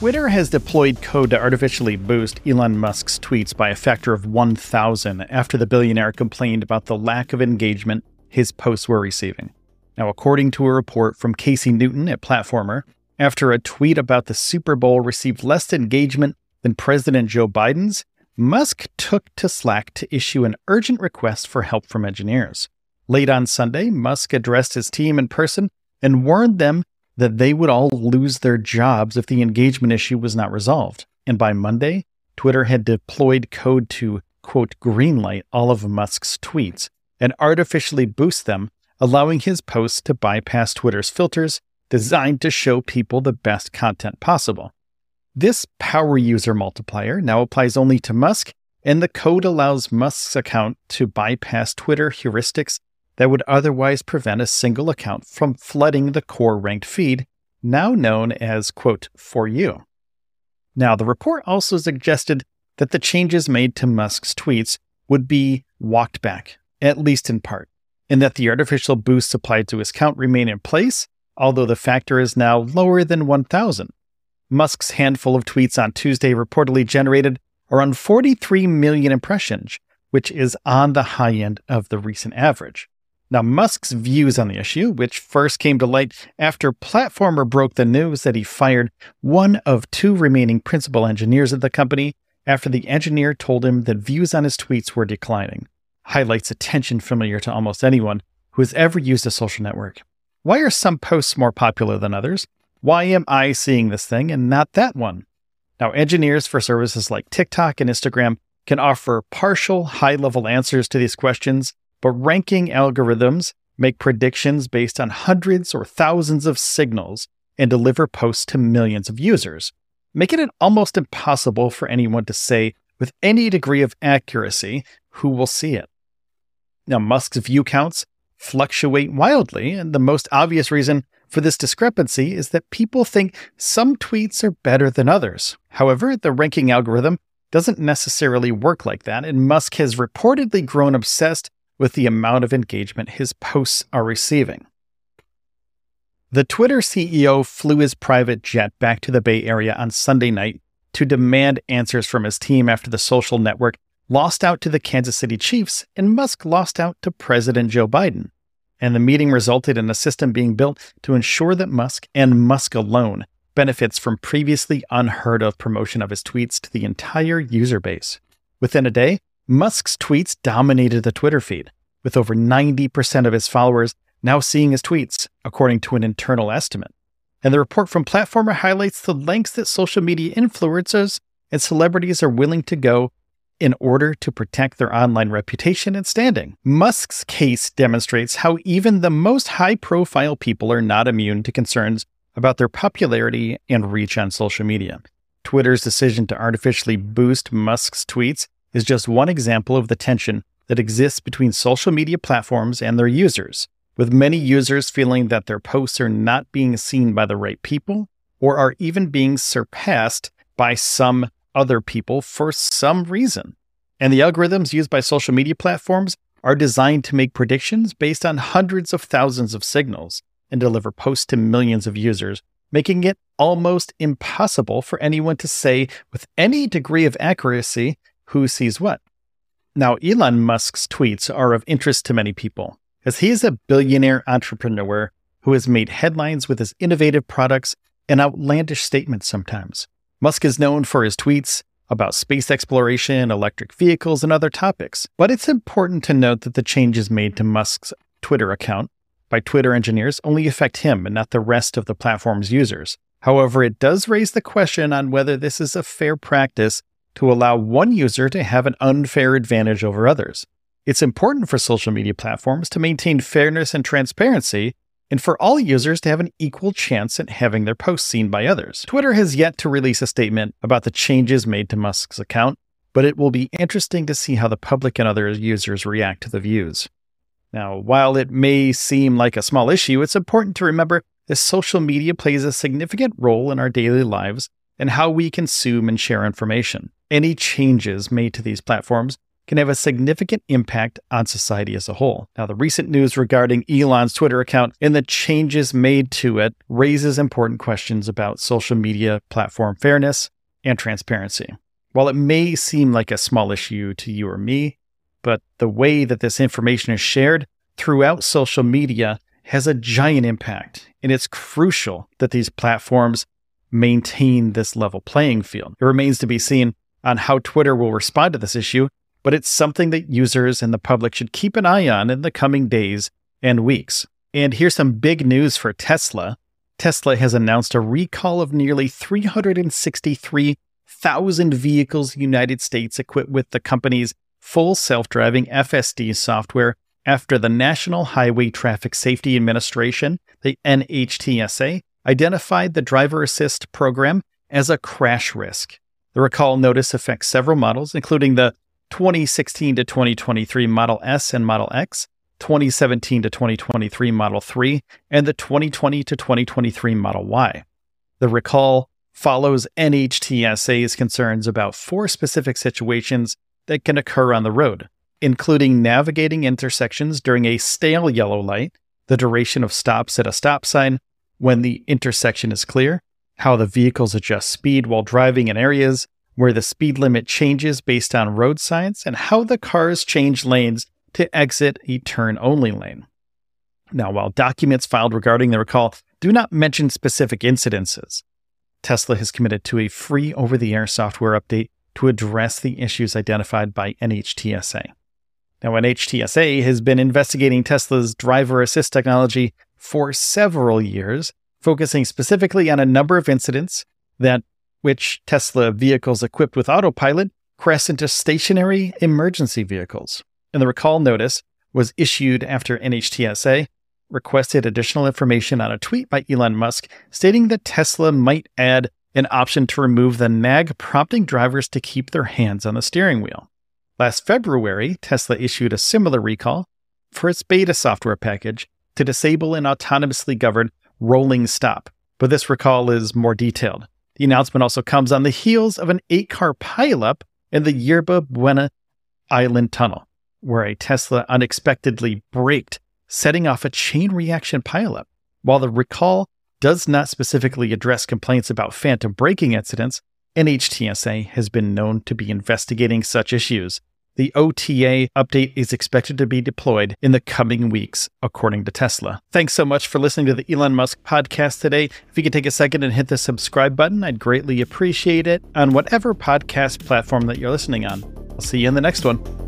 Twitter has deployed code to artificially boost Elon Musk's tweets by a factor of 1,000 after the billionaire complained about the lack of engagement his posts were receiving. Now, according to a report from Casey Newton at Platformer, after a tweet about the Super Bowl received less engagement than President Joe Biden's, Musk took to Slack to issue an urgent request for help from engineers. Late on Sunday, Musk addressed his team in person and warned them that they would all lose their jobs if the engagement issue was not resolved. And by Monday, Twitter had deployed code to, quote, greenlight all of Musk's tweets and artificially boost them, allowing his posts to bypass Twitter's filters designed to show people the best content possible. This power user multiplier now applies only to Musk, and the code allows Musk's account to bypass Twitter heuristics that would otherwise prevent a single account from flooding the core ranked feed, now known as, quote, for you. Now, the report also suggested that the changes made to Musk's tweets would be walked back, at least in part, and that the artificial boosts applied to his count remain in place, although the factor is now lower than 1,000. Musk's handful of tweets on Tuesday reportedly generated around 43 million impressions, which is on the high end of the recent average. Now, Musk's views on the issue, which first came to light after Platformer broke the news that he fired one of two remaining principal engineers at the company after the engineer told him that views on his tweets were declining, highlights a tension familiar to almost anyone who has ever used a social network. Why are some posts more popular than others? Why am I seeing this thing and not that one? Now, engineers for services like TikTok and Instagram can offer partial, high level answers to these questions but ranking algorithms make predictions based on hundreds or thousands of signals and deliver posts to millions of users, making it almost impossible for anyone to say with any degree of accuracy who will see it. Now, Musk's view counts fluctuate wildly, and the most obvious reason for this discrepancy is that people think some tweets are better than others. However, the ranking algorithm doesn't necessarily work like that, and Musk has reportedly grown obsessed with the amount of engagement his posts are receiving. The Twitter CEO flew his private jet back to the Bay Area on Sunday night to demand answers from his team after the social network lost out to the Kansas City Chiefs and Musk lost out to President Joe Biden. And the meeting resulted in a system being built to ensure that Musk and Musk alone benefits from previously unheard of promotion of his tweets to the entire user base. Within a day, Musk's tweets dominated the Twitter feed, with over 90% of his followers now seeing his tweets, according to an internal estimate. And the report from Platformer highlights the lengths that social media influencers and celebrities are willing to go in order to protect their online reputation and standing. Musk's case demonstrates how even the most high profile people are not immune to concerns about their popularity and reach on social media. Twitter's decision to artificially boost Musk's tweets is just one example of the tension that exists between social media platforms and their users, with many users feeling that their posts are not being seen by the right people or are even being surpassed by some other people for some reason. And the algorithms used by social media platforms are designed to make predictions based on hundreds of thousands of signals and deliver posts to millions of users, making it almost impossible for anyone to say with any degree of accuracy who sees what. Now, Elon Musk's tweets are of interest to many people, as he is a billionaire entrepreneur who has made headlines with his innovative products and outlandish statements sometimes. Musk is known for his tweets about space exploration, electric vehicles, and other topics. But it's important to note that the changes made to Musk's Twitter account by Twitter engineers only affect him and not the rest of the platform's users. However, it does raise the question on whether this is a fair practice to allow one user to have an unfair advantage over others. It's important for social media platforms to maintain fairness and transparency, and for all users to have an equal chance at having their posts seen by others. Twitter has yet to release a statement about the changes made to Musk's account, but it will be interesting to see how the public and other users react to the views. Now, while it may seem like a small issue, it's important to remember that social media plays a significant role in our daily lives and how we consume and share information. Any changes made to these platforms can have a significant impact on society as a whole. Now, the recent news regarding Elon's Twitter account and the changes made to it raises important questions about social media platform fairness and transparency. While it may seem like a small issue to you or me, but the way that this information is shared throughout social media has a giant impact, and it's crucial that these platforms maintain this level playing field. It remains to be seen on how Twitter will respond to this issue, but it's something that users and the public should keep an eye on in the coming days and weeks. And here's some big news for Tesla. Tesla has announced a recall of nearly 363,000 vehicles in the United States equipped with the company's full self-driving FSD software after the National Highway Traffic Safety Administration, the NHTSA, identified the driver assist program as a crash risk. The recall notice affects several models, including the 2016 to 2023 Model S and Model X, 2017 to 2023 Model 3, and the 2020 to 2023 Model Y. The recall follows NHTSA's concerns about four specific situations that can occur on the road, including navigating intersections during a stale yellow light, the duration of stops at a stop sign, when the intersection is clear, how the vehicles adjust speed while driving in areas where the speed limit changes based on road signs, and how the cars change lanes to exit a turn only lane. Now, while documents filed regarding the recall do not mention specific incidences, Tesla has committed to a free over the air software update to address the issues identified by NHTSA. Now, NHTSA has been investigating Tesla's driver assist technology for several years, focusing specifically on a number of incidents that which Tesla vehicles equipped with autopilot crash into stationary emergency vehicles. And the recall notice was issued after NHTSA requested additional information on a tweet by Elon Musk stating that Tesla might add an option to remove the nag, prompting drivers to keep their hands on the steering wheel. Last February, Tesla issued a similar recall for its beta software package to disable an autonomously governed rolling stop, but this recall is more detailed. The announcement also comes on the heels of an eight car pileup in the Yerba Buena Island Tunnel, where a Tesla unexpectedly braked, setting off a chain reaction pileup. While the recall does not specifically address complaints about phantom braking incidents, NHTSA has been known to be investigating such issues. The OTA update is expected to be deployed in the coming weeks, according to Tesla. Thanks so much for listening to the Elon Musk podcast today. If you could take a second and hit the subscribe button, I'd greatly appreciate it on whatever podcast platform that you're listening on. I'll see you in the next one.